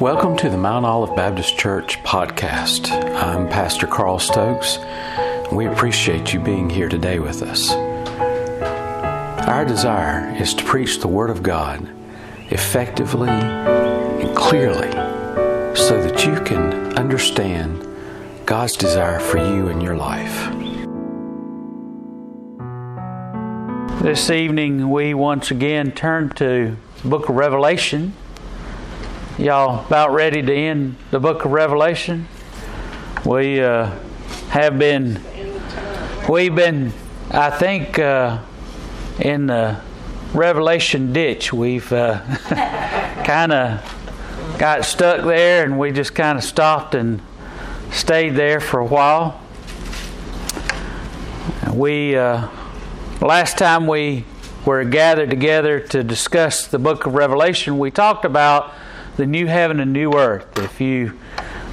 Welcome to the Mount Olive Baptist Church podcast. I'm Pastor Carl Stokes. We appreciate you being here today with us. Our desire is to preach the Word of God effectively and clearly so that you can understand God's desire for you in your life. This evening, we once again turn to the book of Revelation. Y'all about ready to end the book of Revelation? We uh, have been, we've been, I think, uh, in the Revelation ditch. We've uh, kind of got stuck there and we just kind of stopped and stayed there for a while. We, uh, last time we were gathered together to discuss the book of Revelation, we talked about the new heaven and new earth. If you,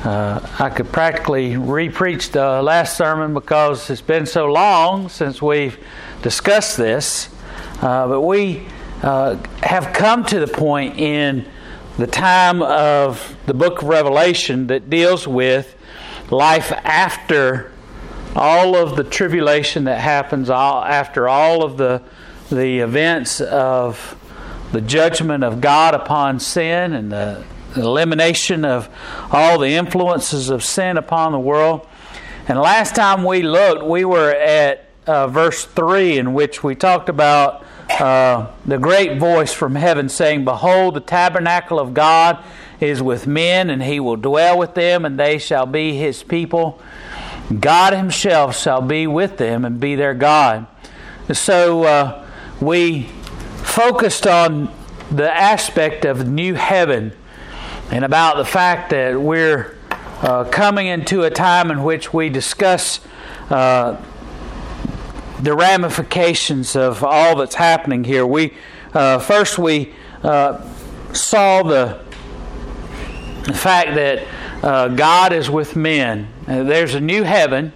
uh, I could practically re-preach the last sermon because it's been so long since we've discussed this. Uh, but we uh, have come to the point in the time of the book of Revelation that deals with life after all of the tribulation that happens all, after all of the the events of the judgment of God upon sin and the elimination of all the influences of sin upon the world. And last time we looked, we were at uh, verse 3, in which we talked about uh, the great voice from heaven saying, Behold, the tabernacle of God is with men, and he will dwell with them, and they shall be his people. God himself shall be with them and be their God. So uh, we focused on the aspect of new heaven and about the fact that we're uh, coming into a time in which we discuss uh, the ramifications of all that's happening here. We uh, first we uh, saw the, the fact that uh, God is with men. Uh, there's a new heaven.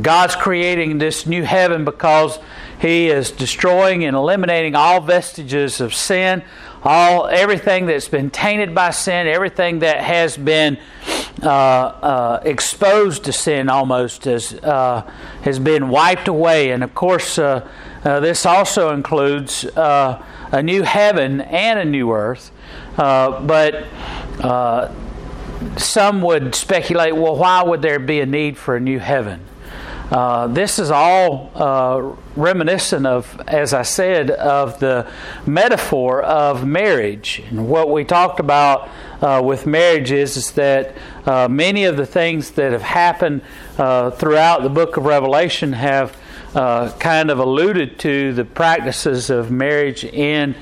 God's creating this new heaven because He is destroying and eliminating all vestiges of sin, all everything that's been tainted by sin, everything that has been uh, uh, exposed to sin almost has uh, has been wiped away. And of course, uh, uh, this also includes uh, a new heaven and a new earth. but some would speculate, well, why would there be a need for a new heaven? Uh, this is all uh, reminiscent of, as I said, of the metaphor of marriage. And what we talked about uh, with marriage is, is that uh, many of the things that have happened uh, throughout the book of Revelation have kind of alluded to the practices of marriage in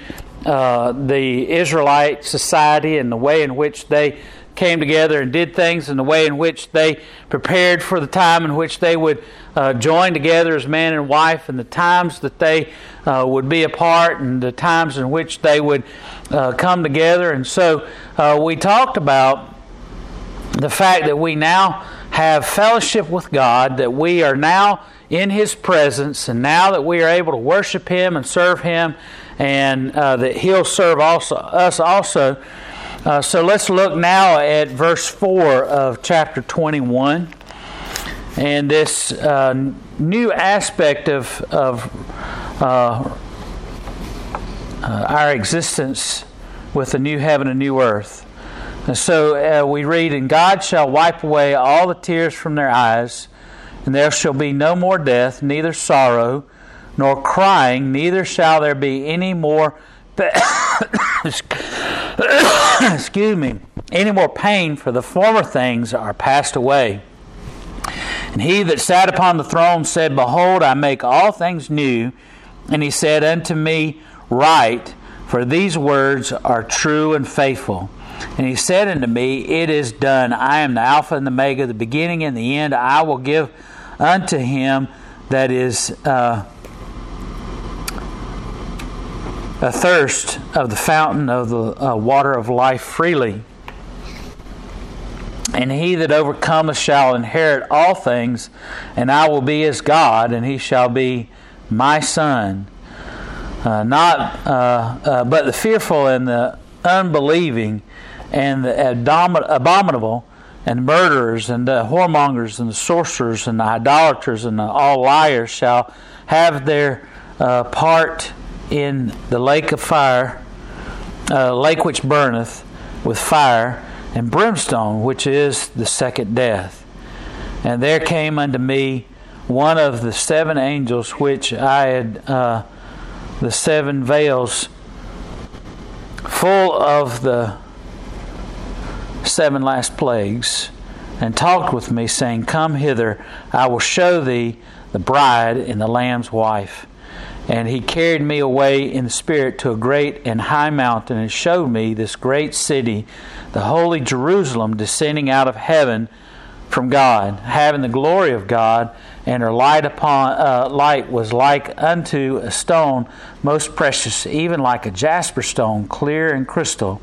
the Israelite society and the way in which they came together and did things in the way in which they prepared for the time in which they would uh, join together as man and wife, and the times that they uh, would be apart, and the times in which they would uh, come together. And so uh, we talked about the fact that we now have fellowship with God, that we are now in His presence, and now that we are able to worship Him and serve Him, and uh, that He'll serve also us also. Uh, so let's look now at verse 4 of chapter 21 and this uh, new aspect of, of uh, uh, our existence with a new heaven and new earth. And so uh, we read, And God shall wipe away all the tears from their eyes, and there shall be no more death, neither sorrow, nor crying, neither shall there be any more. excuse me, any more pain, for the former things are passed away. And he that sat upon the throne said, Behold, I make all things new. And he said unto me, Write, for these words are true and faithful. And he said unto me, It is done. I am the Alpha and the Omega, the beginning and the end. I will give unto him that is uh, thirst of the fountain of the uh, water of life freely. And he that overcometh shall inherit all things, and I will be his God, and he shall be my son. Uh, not, uh, uh, but the fearful and the unbelieving and the abominable and murderers and the whoremongers and the sorcerers and the idolaters and the all liars shall have their uh, part in the lake of fire, uh, lake which burneth with fire and brimstone, which is the second death. And there came unto me one of the seven angels which I had uh, the seven vials full of the seven last plagues, and talked with me, saying, Come hither, I will show thee the bride and the Lamb's wife. And he carried me away in the Spirit to a great and high mountain, and showed me this great city, the holy Jerusalem, descending out of heaven from God, having the glory of God, and her light upon uh, light was like unto a stone most precious, even like a jasper stone, clear and crystal,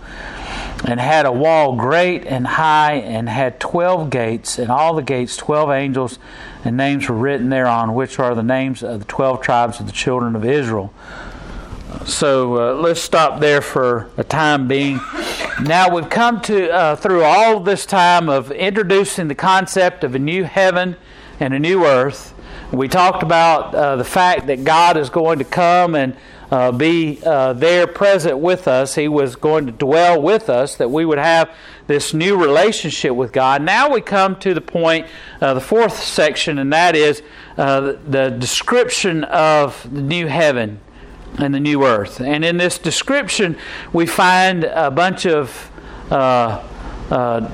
and had a wall great and high, and had twelve gates, and all the gates twelve angels, and names were written thereon, which are the names of the twelve tribes of the children of Israel. So uh, let's stop there for a time being. Now we've come to uh, through all this time of introducing the concept of a new heaven and a new earth. We talked about uh, the fact that God is going to come and uh, be uh, there present with us. He was going to dwell with us, that we would have this new relationship with God. Now we come to the point, uh, the fourth section, and that is uh, the description of the new heaven and the new earth. And in this description, we find a bunch of uh, uh,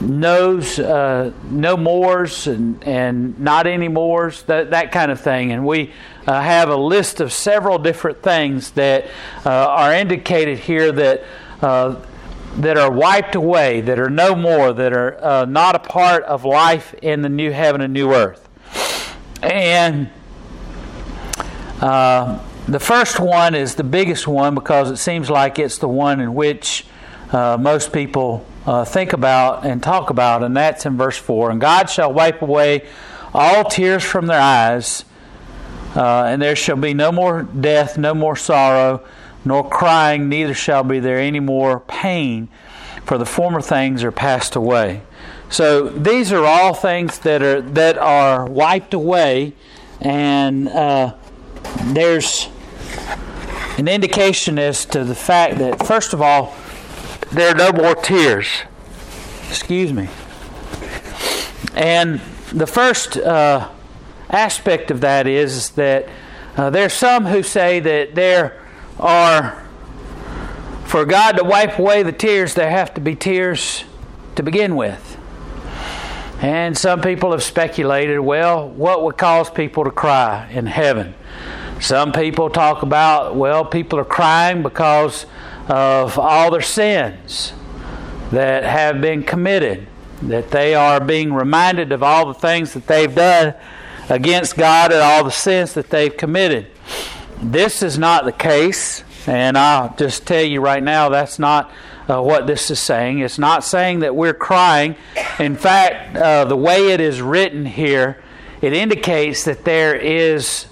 no's, uh, no mores, and, and not any mores, that, that kind of thing. And we uh, have a list of several different things that uh, are indicated here that. Uh, that are wiped away, that are no more, that are not a part of life in the new heaven and new earth. And uh, the first one is the biggest one because it seems like it's the one in which uh, most people uh, think about and talk about, and that's in verse 4. And God shall wipe away all tears from their eyes, uh, and there shall be no more death, no more sorrow, nor crying, neither shall be there any more pain, for the former things are passed away. So these are all things that are that are wiped away, and uh, there's an indication as to the fact that, first of all, there are no more tears. Excuse me. And the first uh, aspect of that is, that uh, there are some who say that there are, for God to wipe away the tears, there have to be tears to begin with. And some people have speculated well, what would cause people to cry in heaven? Some people talk about, well, people are crying because of all their sins that have been committed, that they are being reminded of all the things that they've done against God and all the sins that they've committed. This is not the case, and I'll just tell you right now that's not uh, what this is saying. It's not saying that we're crying. In fact, uh, the way it is written here, it indicates that there is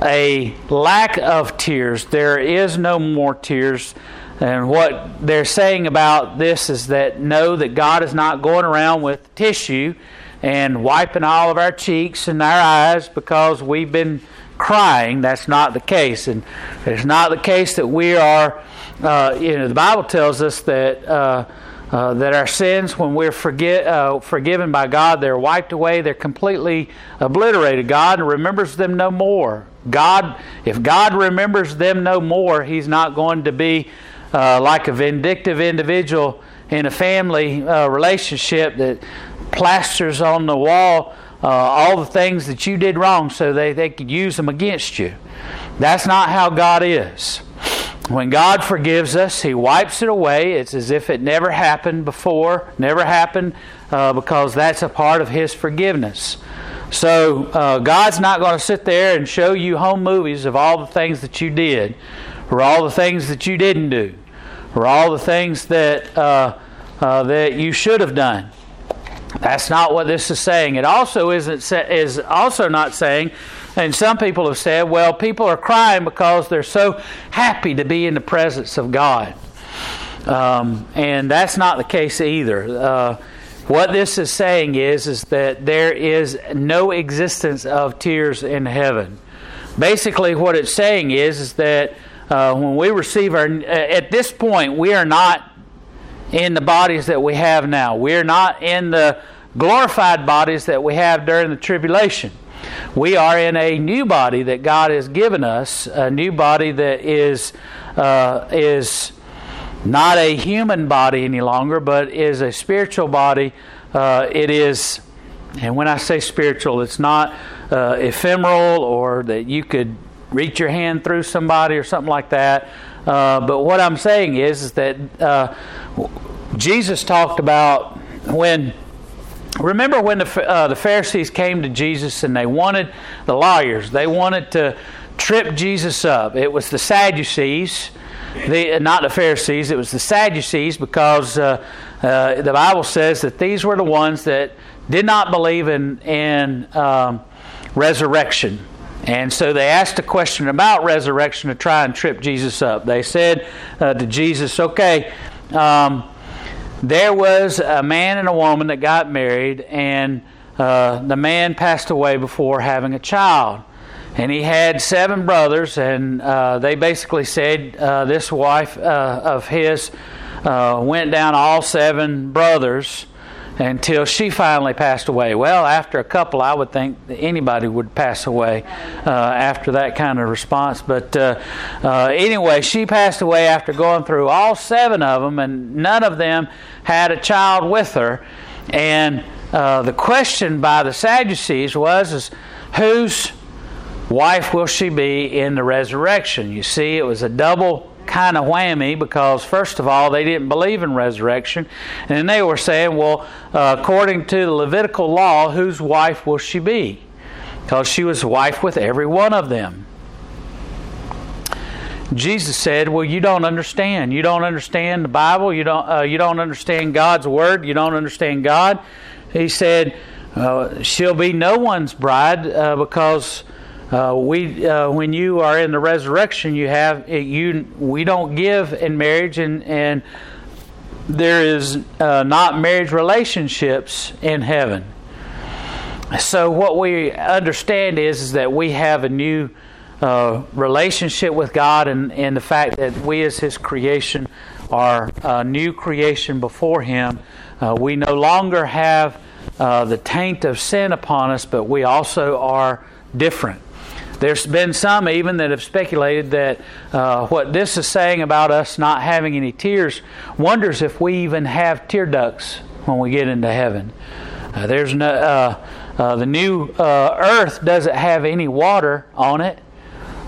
a lack of tears. There is no more tears. And what they're saying about this is that know that God is not going around with tissue and wiping all of our cheeks and our eyes because we've been crying. That's not the case. And it's not the case that we are, uh, you know, the Bible tells us that. Uh, uh, that our sins, when we're forget, uh, forgiven by God, they're wiped away, they're completely obliterated. God remembers them no more. God, if God remembers them no more, He's not going to be uh, like a vindictive individual in a family uh, relationship that plasters on the wall uh, all the things that you did wrong so they, they could use them against you. That's not how God is. When God forgives us, He wipes it away. It's as if it never happened before, never happened, uh, because that's a part of His forgiveness. So uh, God's not going to sit there and show you home movies of all the things that you did, or all the things that you didn't do, or all the things that uh, uh, that you should have done. That's not what this is saying. It also isn't is also not saying. And some people have said, well, people are crying because they're so happy to be in the presence of God. Um, and that's not the case either. Uh, what this is saying is, is that there is no existence of tears in heaven. Basically, what it's saying is, is that uh, when we receive our, at this point, we are not in the bodies that we have now. We are not in the glorified bodies that we have during the tribulation. We are in a new body that God has given us, a new body that is uh, is not a human body any longer, but is a spiritual body. Uh, it is, and when I say spiritual, it's not uh, ephemeral or that you could reach your hand through somebody or something like that. Uh, but what I'm saying is, is that uh, Jesus talked about when. Remember when the, uh, the Pharisees came to Jesus and they wanted, the lawyers, they wanted to trip Jesus up. It was the Sadducees the, not the Pharisees, it was the Sadducees because uh, uh, the Bible says that these were the ones that did not believe in, in um, resurrection. And so they asked a question about resurrection to try and trip Jesus up. They said uh, to Jesus, okay, um, there was a man and a woman that got married, and uh, the man passed away before having a child. And he had seven brothers, and uh, they basically said uh, this wife uh, of his uh, went down all seven brothers until she finally passed away. Well, after a couple, I would think anybody would pass away uh, after that kind of response. But uh, anyway, she passed away after going through all seven of them, and none of them had a child with her. And the question by the Sadducees was, is, whose wife will she be in the resurrection? You see, it was a double kind of whammy because, first of all, they didn't believe in resurrection. And they were saying, well, uh, according to the Levitical law, whose wife will she be? Because she was wife with every one of them. Jesus said, "Well, you don't understand. You don't understand the Bible. You don't. Uh, you don't understand God's word. You don't understand God." He said, uh, "She'll be no one's bride uh, because uh, we, uh, when you are in the resurrection, you have you. We don't give in marriage, and and there is uh, not marriage relationships in heaven. So what we understand is is that we have a new uh, relationship with God, and and the fact that we as His creation are a new creation before Him. Uh, we no longer have uh, the taint of sin upon us, but we also are different. There's been some even that have speculated that uh, what this is saying about us not having any tears wonders if we even have tear ducts when we get into heaven. Uh, there's no uh, uh the new uh, earth doesn't have any water on it.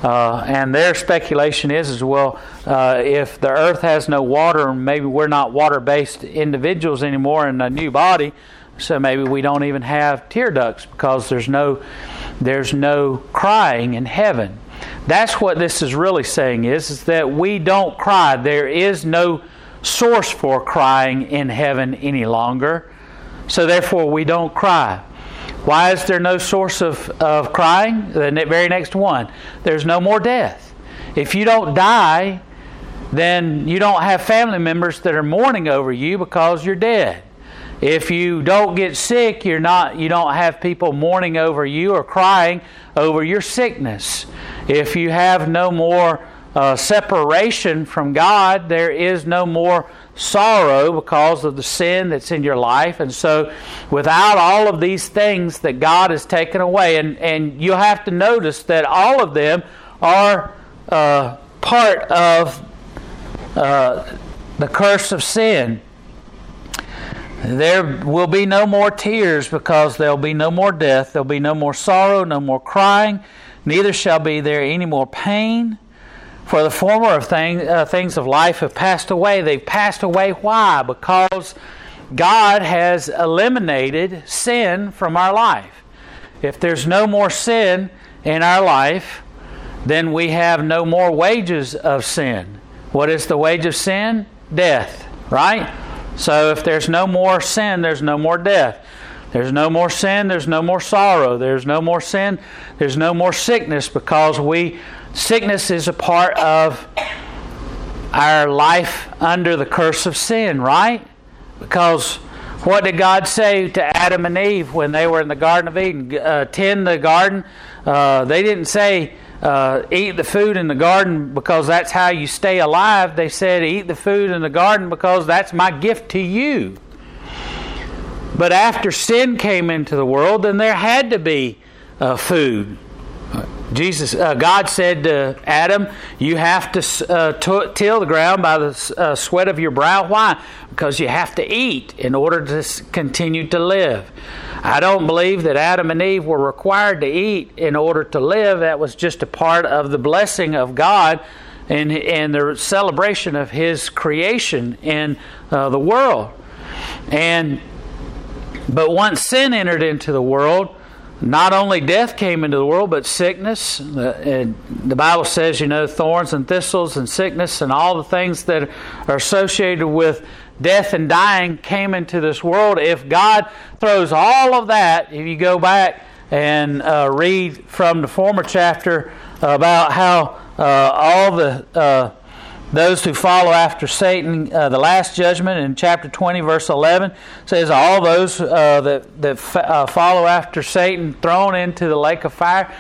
Uh, and their speculation is as well if the earth has no water, maybe we're not water based individuals anymore in a new body, so maybe we don't even have tear ducts because there's no there's no crying in heaven. That's what this is really saying is, is that we don't cry. There is no source for crying in heaven any longer. So therefore we don't cry. Why is there no source of, of crying? The very next one. There's no more death. If you don't die, then you don't have family members that are mourning over you because you're dead. If you don't get sick, you're not you don't have people mourning over you or crying over your sickness. If you have no more uh, separation from God, there is no more sorrow because of the sin that's in your life. And so, without all of these things that God has taken away, and, and you'll have to notice that all of them are uh, part of uh, the curse of sin. There will be no more tears because there'll be no more death. There'll be no more sorrow, no more crying. Neither shall be there any more pain. For the former of thing, uh, things of life have passed away. They've passed away. Why? Because God has eliminated sin from our life. If there's no more sin in our life, then we have no more wages of sin. What is the wage of sin? Death, right? So if there's no more sin, there's no more death. There's no more sin, there's no more sorrow. There's no more sin, there's no more sickness because we sickness is a part of our life under the curse of sin, right? Because what did God say to Adam and Eve when they were in the Garden of Eden? Uh, tend the garden. Uh, they didn't say, uh, eat the food in the garden because that's how you stay alive. They said, eat the food in the garden because that's my gift to you. But after sin came into the world, then there had to be uh, food. Jesus, uh, God said to Adam, "You have to uh, t- till the ground by the uh, sweat of your brow. Why? Because you have to eat in order to continue to live." I don't believe that Adam and Eve were required to eat in order to live. That was just a part of the blessing of God and and the celebration of His creation in uh, the world. And but once sin entered into the world not only death came into the world, but sickness. The, the Bible says, you know, thorns and thistles and sickness and all the things that are associated with death and dying came into this world. If God throws all of that, if you go back and uh, read from the former chapter about how uh, all the uh, those who follow after Satan, uh, the last judgment in chapter 20, verse 11 says, All those uh, that, that f- uh, follow after Satan thrown into the lake of fire,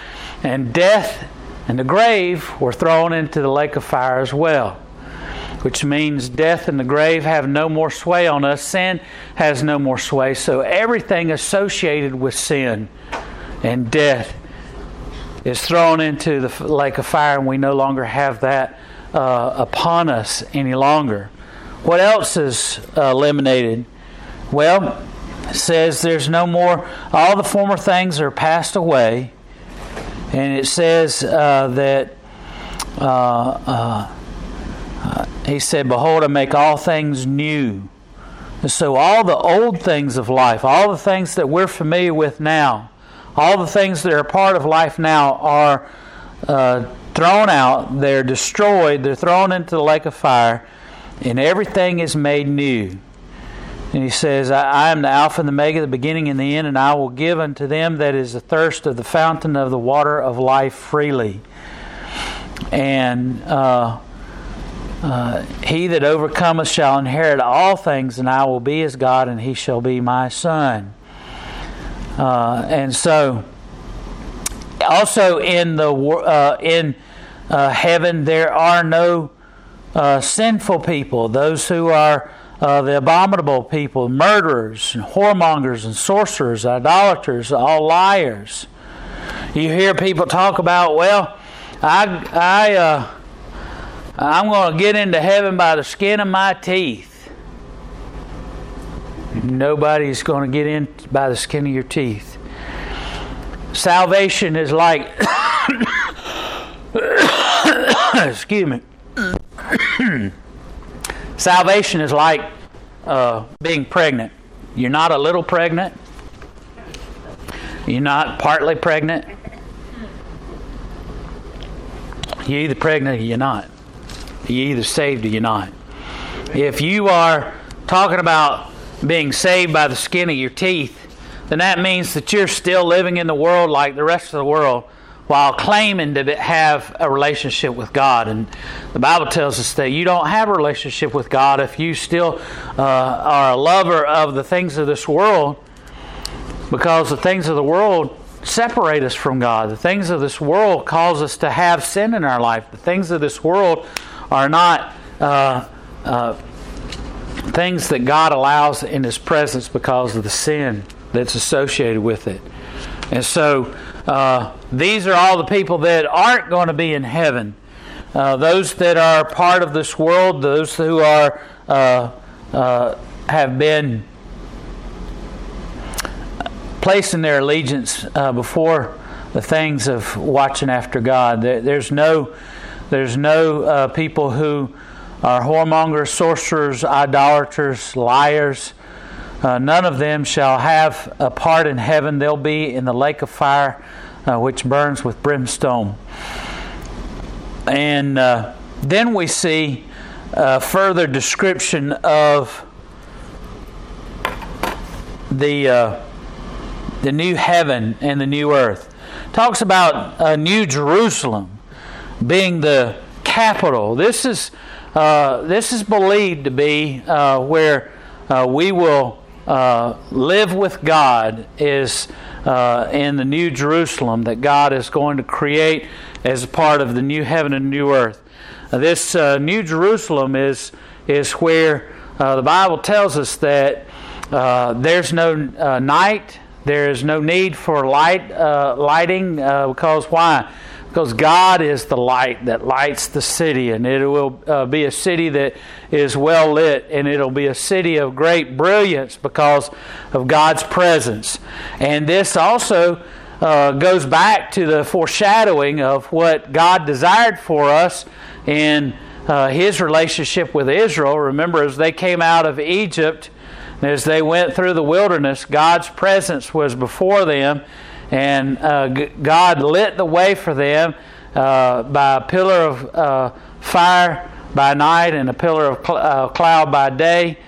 and death and the grave were thrown into the lake of fire as well. Which means death and the grave have no more sway on us. Sin has no more sway. So everything associated with sin and death is thrown into the lake of fire, and we no longer have that uh, upon us any longer. What else is uh, eliminated? Well, it says there's no more, all the former things are passed away. And it says uh, that uh, uh, uh, he said, Behold, I make all things new. And so, all the old things of life, all the things that we're familiar with now, all the things that are part of life now are thrown out, they're destroyed, they're thrown into the lake of fire, and everything is made new. And he says, I, I am the Alpha and the Omega, the beginning and the end, and I will give unto them that is the thirst of the fountain of the water of life freely. And uh, uh, he that overcometh shall inherit all things, and I will be his God, and he shall be my son. Uh, and so, also in the uh, in uh, heaven there are no uh, sinful people, those who are uh, the abominable people, murderers, and whoremongers, and sorcerers, idolaters, all liars. You hear people talk about, well, I, I, uh, I'm going to get into heaven by the skin of my teeth. Nobody's going to get in by the skin of your teeth. Salvation is like, excuse me. Salvation is like uh, being pregnant. You're not a little pregnant. You're not partly pregnant. You're either pregnant or you're not. You're either saved or you're not. If you are talking about being saved by the skin of your teeth, then that means that you're still living in the world like the rest of the world while claiming to have a relationship with God. And the Bible tells us that you don't have a relationship with God if you still uh, are a lover of the things of this world because the things of the world separate us from God. The things of this world cause us to have sin in our life. The things of this world are not. Uh, uh, things that God allows in His presence because of the sin that's associated with it. And so uh, these are all the people that aren't going to be in heaven. Uh, those that are part of this world, those who are uh, uh have been placing their allegiance uh, before the things of watching after God. There, there's no, there's no uh, people who are whoremongers, sorcerers, idolaters, liars, uh, none of them shall have a part in heaven. They'll be in the lake of fire, uh, which burns with brimstone. And uh, then we see a further description of the uh, the new heaven and the new earth. Talks about a New Jerusalem being the capital. This is uh, this is believed to be uh, where we will uh, live with God is uh, in the New Jerusalem that God is going to create as part of the new heaven and new earth. Uh, this uh, New Jerusalem is is where uh, the Bible tells us that there's no night, there is no need for light lighting because why? Because God is the light that lights the city, and it will uh, be a city that is well lit, and it'll be a city of great brilliance because of God's presence. And this also uh, goes back to the foreshadowing of what God desired for us in uh, His relationship with Israel. Remember, as they came out of Egypt, as they went through the wilderness, God's presence was before them and uh, God lit the way for them uh, by a pillar of uh, fire by night and a pillar of cl- uh, cloud by day.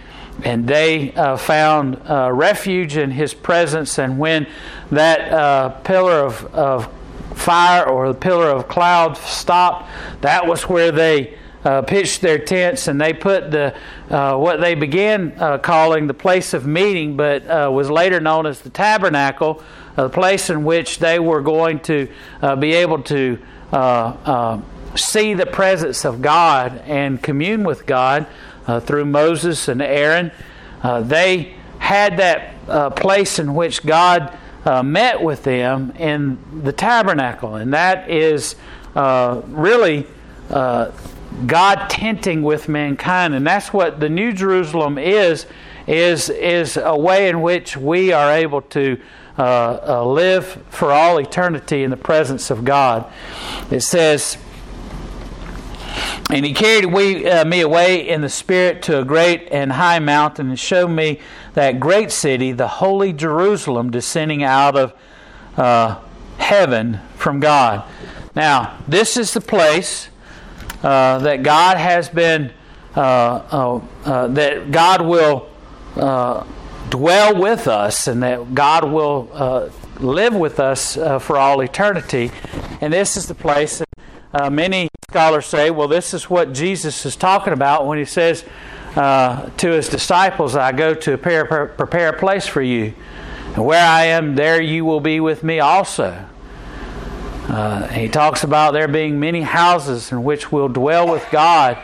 And they uh, found refuge in His presence. And when that pillar of, of fire or the pillar of cloud stopped, that was where they uh, pitched their tents and they put the uh, what they began uh, calling the place of meeting, but was later known as the tabernacle, a place in which they were going to uh, be able to uh, uh, see the presence of God and commune with God uh, through Moses and Aaron. Uh, they had that place in which God met with them in the tabernacle, and that is really. God tenting with mankind, and that's what the New Jerusalem is. is is a way in which we are able to uh, uh, live for all eternity in the presence of God. It says, and he carried we, uh, me away in the Spirit to a great and high mountain and showed me that great city, the holy Jerusalem, descending out of uh, heaven from God. Now, this is the place uh, that God has been, uh, that God will dwell with us and that God will uh, live with us uh, for all eternity. And this is the place that uh, many scholars say, well, this is what Jesus is talking about when he says uh, to his disciples, I go to prepare, prepare a place for you. And where I am, there you will be with me also. Uh, he talks about there being many houses in which we'll dwell with God.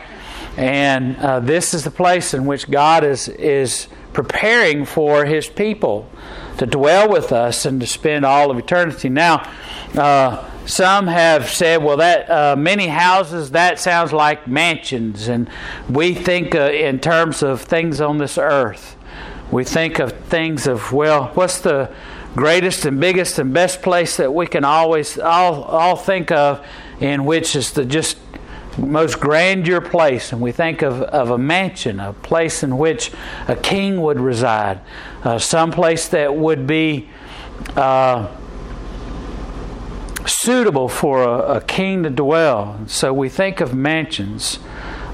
And uh, this is the place in which God is, is preparing for his people to dwell with us and to spend all of eternity. Now, uh, some have said, well, that uh, many houses, that sounds like mansions. And we think uh, in terms of things on this earth. We think of things of, well, what's the greatest and biggest and best place that we can always all, all think of, in which is the just most grandeur place, and we think of, of a mansion, a place in which a king would reside, uh, some place that would be uh, suitable for a, a, king to dwell. So we think of mansions.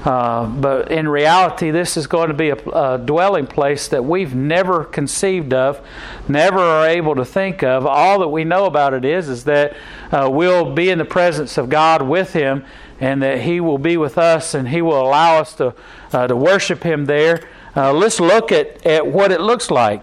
Uh, but in reality, this is going to be a, a, dwelling place that we've never conceived of, never are able to think of. All that we know about it is, is that uh, we'll be in the presence of God with Him, and that He will be with us and He will allow us to, uh, to worship Him there. Uh, let's look at, at what it looks like.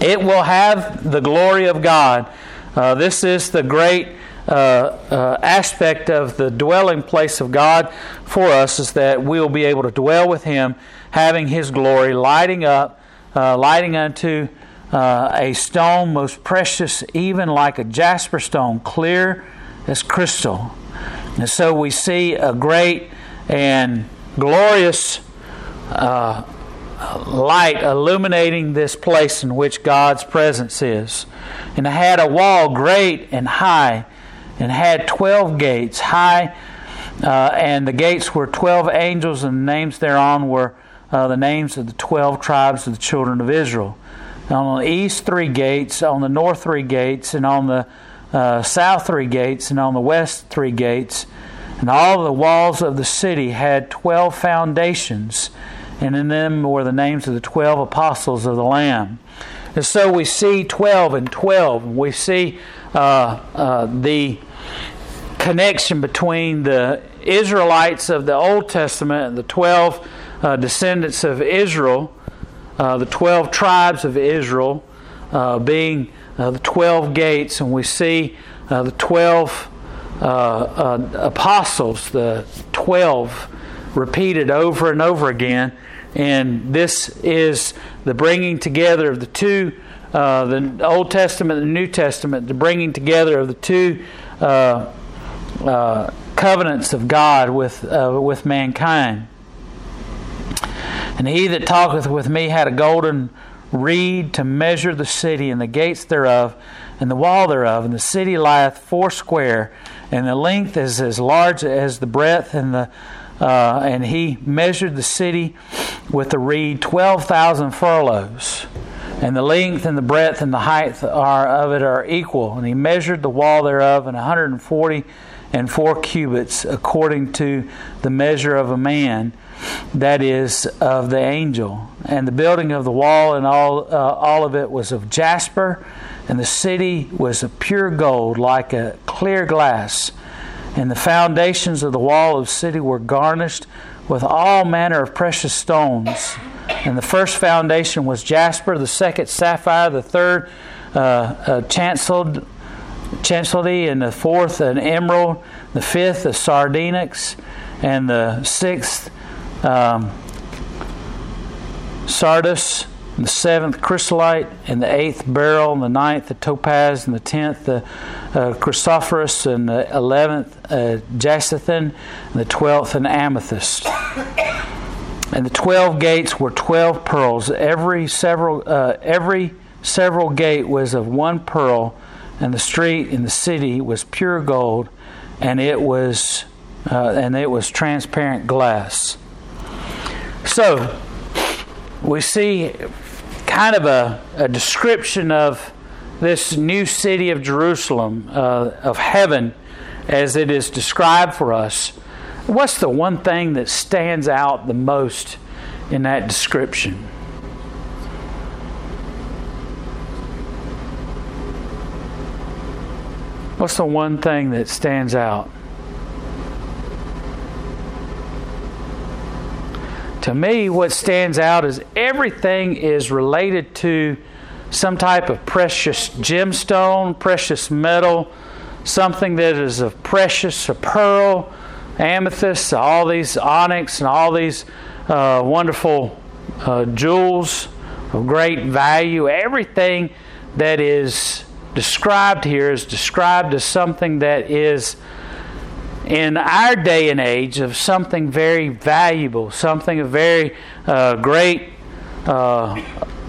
It will have the glory of God. Uh, this is the great uh, uh, aspect of the dwelling place of God for us, is that we will be able to dwell with Him, having His glory, lighting up, uh, lighting unto a stone most precious, even like a jasper stone, clear as crystal. And so we see a great and glorious uh, light illuminating this place in which God's presence is. And it had a wall great and high, and had 12 gates high, uh, and the gates were 12 angels, and the names thereon were uh, the names of the 12 tribes of the children of Israel. And on the east, three gates, on the north, three gates, and on the uh, south three gates, and on the west three gates. And all the walls of the city had twelve foundations, and in them were the names of the twelve apostles of the Lamb. And so we see 12 and 12. We see uh, uh, the connection between the Israelites of the Old Testament and the 12 uh, descendants of Israel, uh, the 12 tribes of Israel, uh, being uh, the 12 gates, and we see uh, the 12 uh, apostles, the 12 repeated over and over again. And this is the bringing together of the two, the Old Testament and the New Testament, the bringing together of the two uh, covenants of God with, uh, with mankind. And he that talketh with me had a golden reed to measure the city and the gates thereof and the wall thereof. And the city lieth foursquare, and the length is as large as the breadth. And the uh, and he measured the city with the reed twelve thousand furlongs. And the length and the breadth and the height are of it are equal. And he measured the wall thereof and a hundred and forty and four cubits according to the measure of a man, that is, of the angel. And the building of the wall and all, uh, all of it was of jasper, and the city was of pure gold, like a clear glass. And the foundations of the wall of the city were garnished with all manner of precious stones. And the first foundation was jasper, the second sapphire, the third uh, uh, chancelled Chalcedony, and the fourth an emerald, the fifth a sardonyx, and the sixth um, sardis, the seventh chrysolite, and the eighth beryl, and the ninth the topaz, and the tenth the uh, chrysoprase, and the eleventh uh, jacinth, and the twelfth an amethyst. And the twelve gates were twelve pearls. Every several uh, every several gate was of one pearl and the street in the city was pure gold, and it was uh, and it was transparent glass. So we see kind of a, a description of this new city of Jerusalem, uh, of heaven, as it is described for us. What's the one thing that stands out the most in that description? What's the one thing that stands out? To me, what stands out is everything is related to some type of precious gemstone, precious metal, something that is of precious, a pearl, amethyst, all these onyx, and all these uh, wonderful uh, jewels of great value. Everything that is described here is described as something that is in our day and age of something very valuable, something of very uh, great, uh,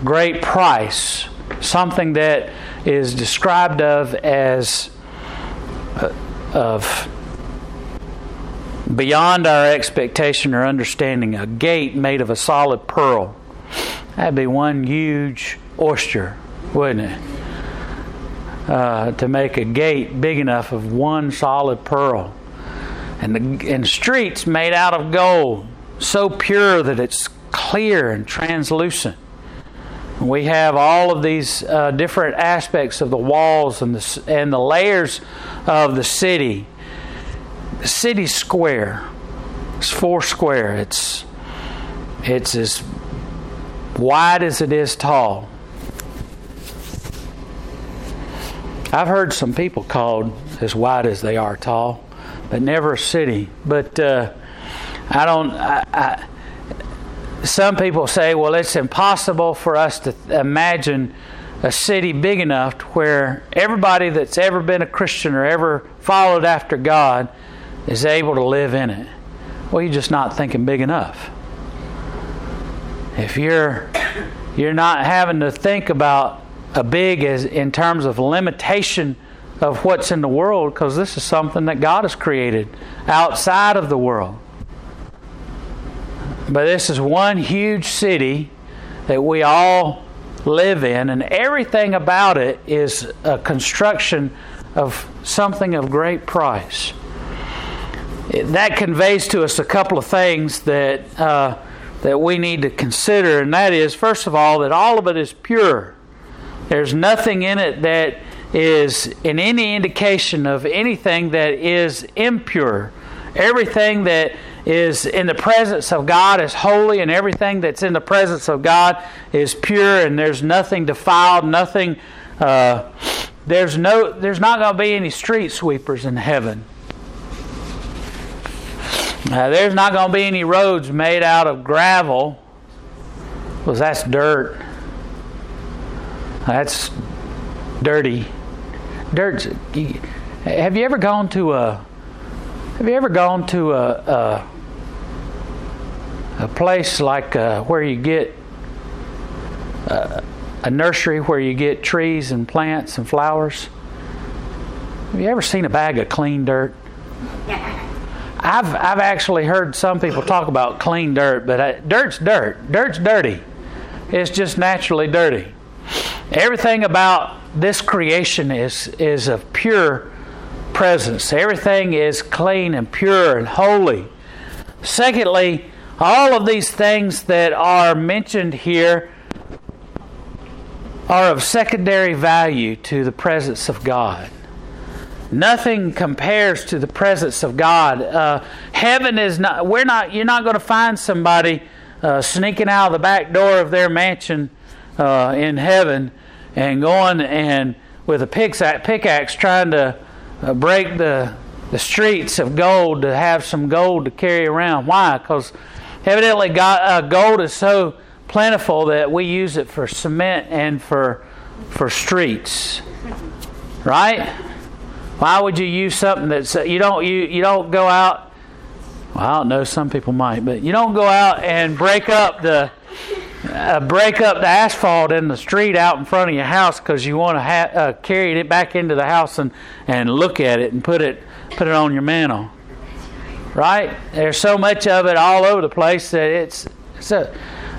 great price, something that is described of as uh, of beyond our expectation or understanding. A gate made of a solid pearl. That'd be one huge oyster, wouldn't it? uh, to make a gate big enough of one solid pearl. And, the, and streets made out of gold, so pure that it's clear and translucent. We have all of these uh, different aspects of the walls and the, and the layers of the city. The city square, it's four square. It's it's as wide as it is tall. I've heard some people called as wide as they are tall, but never a city. But uh, I don't. I, I, some people say, well, it's impossible for us to imagine a city big enough where everybody that's ever been a Christian or ever followed after God is able to live in it. Well, you're just not thinking big enough. If you're you're not having to think about a big as in terms of limitation of what's in the world because this is something that God has created outside of the world. But this is one huge city that we all live in, and everything about it is a construction of something of great price. That conveys to us a couple of things that uh, that we need to consider, and that is, first of all, that all of it is pure. There's nothing in it that is in any indication of anything that is impure. Everything that is in the presence of God is holy, and everything that's in the presence of God is pure, and there's nothing defiled, nothing. Uh, there's no. There's not going to be any street sweepers in heaven. Uh, there's not going to be any roads made out of gravel, because that's dirt. That's dirty. Dirt. Have you ever gone to a? Have you ever gone to a a, a place like uh, where you get a, uh, a nursery where you get trees and plants and flowers? Have you ever seen a bag of clean dirt? I've I've actually heard some people talk about clean dirt, but I, uh, dirt's dirt. Dirt's dirty. It's just naturally dirty. Everything about this creation is is of pure presence. Everything is clean and pure and holy. Secondly, all of these things that are mentioned here are of secondary value to the presence of God. Nothing compares to the presence of God. Uh, heaven is not. We're not. You're not going to find somebody uh, sneaking out of the back door of their mansion uh, in heaven and going and with a pickaxe pickaxe trying to uh, break the the streets of gold to have some gold to carry around. Why? Because evidently God, uh, gold is so plentiful that we use it for cement and for for streets. Right? Why would you use something that's uh, you don't you you don't go out? Well, I don't know. Some people might, but you don't go out and break up the uh, break up the asphalt in the street out in front of your house because you want to ha- uh, carry it back into the house and and look at it and put it put it on your mantle. Right? There's so much of it all over the place that it's it's a,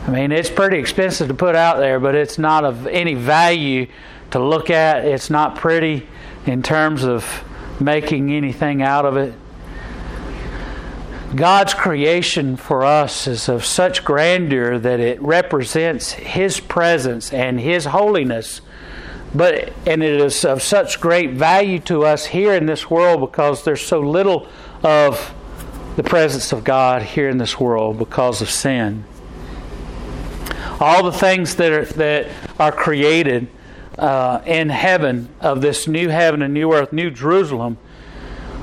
I mean, it's pretty expensive to put out there, but it's not of any value to look at. It's not pretty in terms of making anything out of it. God's creation for us is of such grandeur that it represents His presence and His holiness. But and it is of such great value to us here in this world because there's so little of the presence of God here in this world because of sin. All the things that are that are created uh, in heaven of this new heaven and new earth, new Jerusalem,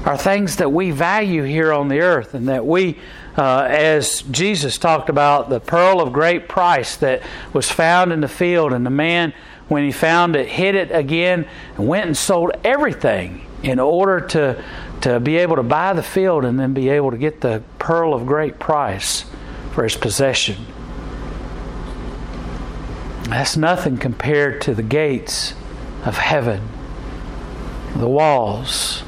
are things that we value here on the earth, and that we, uh, as Jesus talked about, the pearl of great price that was found in the field, and the man, when he found it, hid it again and went and sold everything in order to to be able to buy the field and then be able to get the pearl of great price for his possession. That's nothing compared to the gates of heaven, the walls,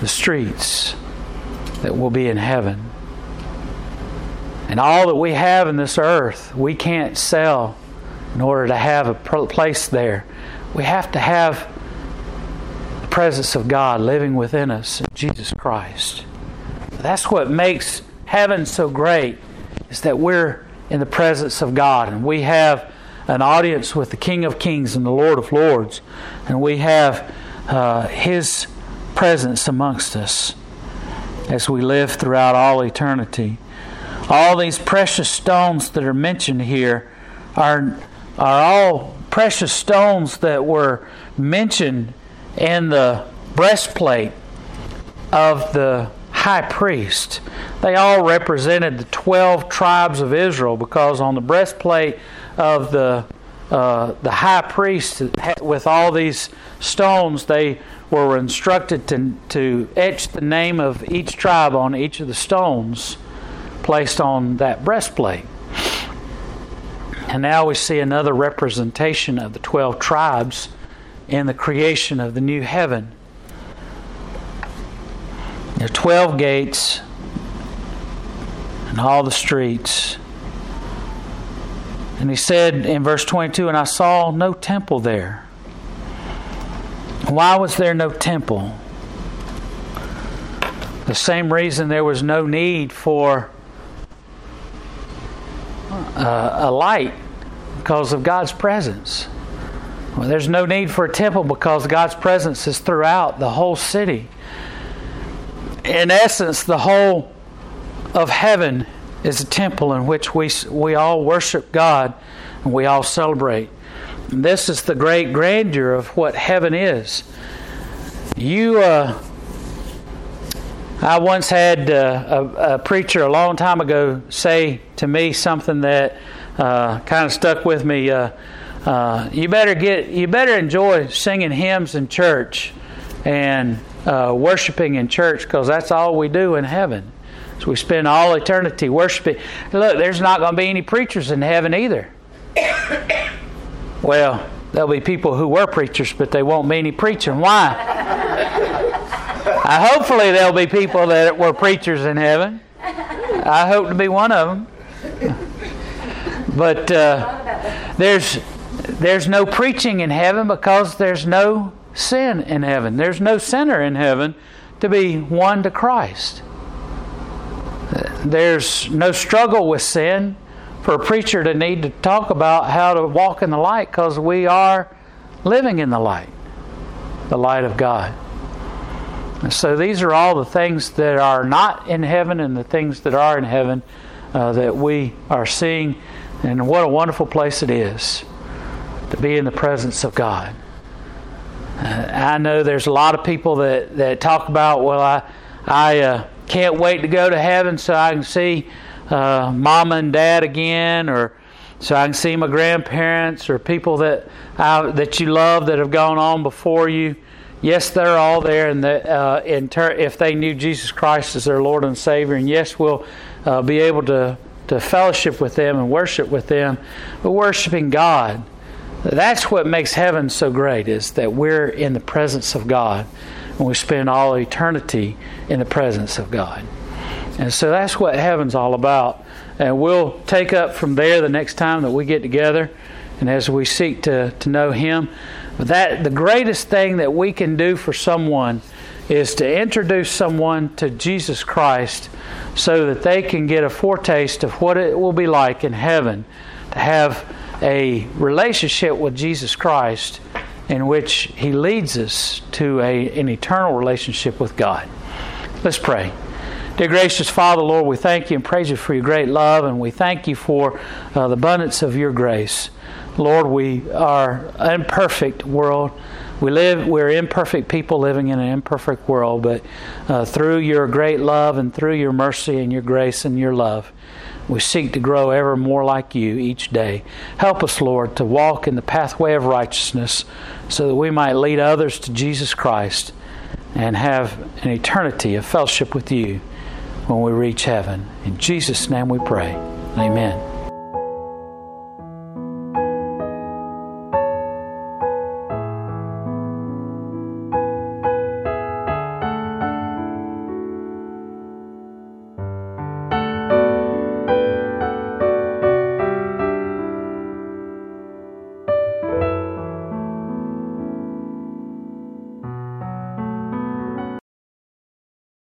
the streets that will be in heaven. And all that we have in this earth, we can't sell in order to have a place there. We have to have the presence of God living within us, in Jesus Christ. That's what makes heaven so great, is that we're in the presence of God and we have an audience with the King of Kings and the Lord of Lords, and we have uh, His presence amongst us as we live throughout all eternity. All these precious stones that are mentioned here are, are all precious stones that were mentioned in the breastplate of the high priest. They all represented the 12 tribes of Israel because on the breastplate of the uh, the high priest with all these stones they were instructed to, to etch the name of each tribe on each of the stones placed on that breastplate. And now we see another representation of the 12 tribes in the creation of the new heaven. There are 12 gates and all the streets. And he said in verse 22 And I saw no temple there. Why was there no temple? The same reason there was no need for uh, a light because of God's presence. Well, there's no need for a temple because God's presence is throughout the whole city. In essence, the whole of heaven is a temple in which we, we all worship God and we all celebrate. This is the great grandeur of what heaven is. You, uh, I once had uh, a, a, preacher a long time ago say to me something that uh, kind of stuck with me. Uh, uh, you better get, you better enjoy singing hymns in church and uh, worshiping in church because that's all we do in heaven. So we spend all eternity worshiping. Look, there's not going to be any preachers in heaven either. Well, there'll be people who were preachers, but they won't be any preaching. Why? I, hopefully, there'll be people that were preachers in heaven. I hope to be one of them. But uh, there's there's no preaching in heaven because there's no sin in heaven. There's no sinner in heaven to be won to Christ. There's no struggle with sin for a preacher to need to talk about how to walk in the light because we are living in the light, the light of God. so these are all the things that are not in heaven and the things that are in heaven uh, that we are seeing. And what a wonderful place it is to be in the presence of God. Uh, I know there's a lot of people that, that talk about, well, I, I uh, can't wait to go to heaven so I can see uh, mama and dad again, or so I can see my grandparents or people that I, that you love that have gone on before you. Yes, they're all there, and the, uh, in ter- if they knew Jesus Christ as their Lord and Savior, and yes, we'll uh, be able to to fellowship with them and worship with them. But worshiping God, that's what makes heaven so great, is that we're in the presence of God, and we spend all eternity in the presence of God. And so that's what heaven's all about. And we'll take up from there the next time that we get together and as we seek to, to know Him. But that the greatest thing that we can do for someone is to introduce someone to Jesus Christ so that they can get a foretaste of what it will be like in heaven to have a relationship with Jesus Christ in which He leads us to a, an eternal relationship with God. Let's pray. Dear gracious Father, Lord, we thank you and praise you for your great love, and we thank you for uh, the abundance of your grace. Lord, we are an imperfect world. We live, we're imperfect people living in an imperfect world, but uh, through your great love and through your mercy and your grace and your love, we seek to grow ever more like you each day. Help us, Lord, to walk in the pathway of righteousness so that we might lead others to Jesus Christ and have an eternity of fellowship with you when we reach heaven. In Jesus' name we pray. Amen.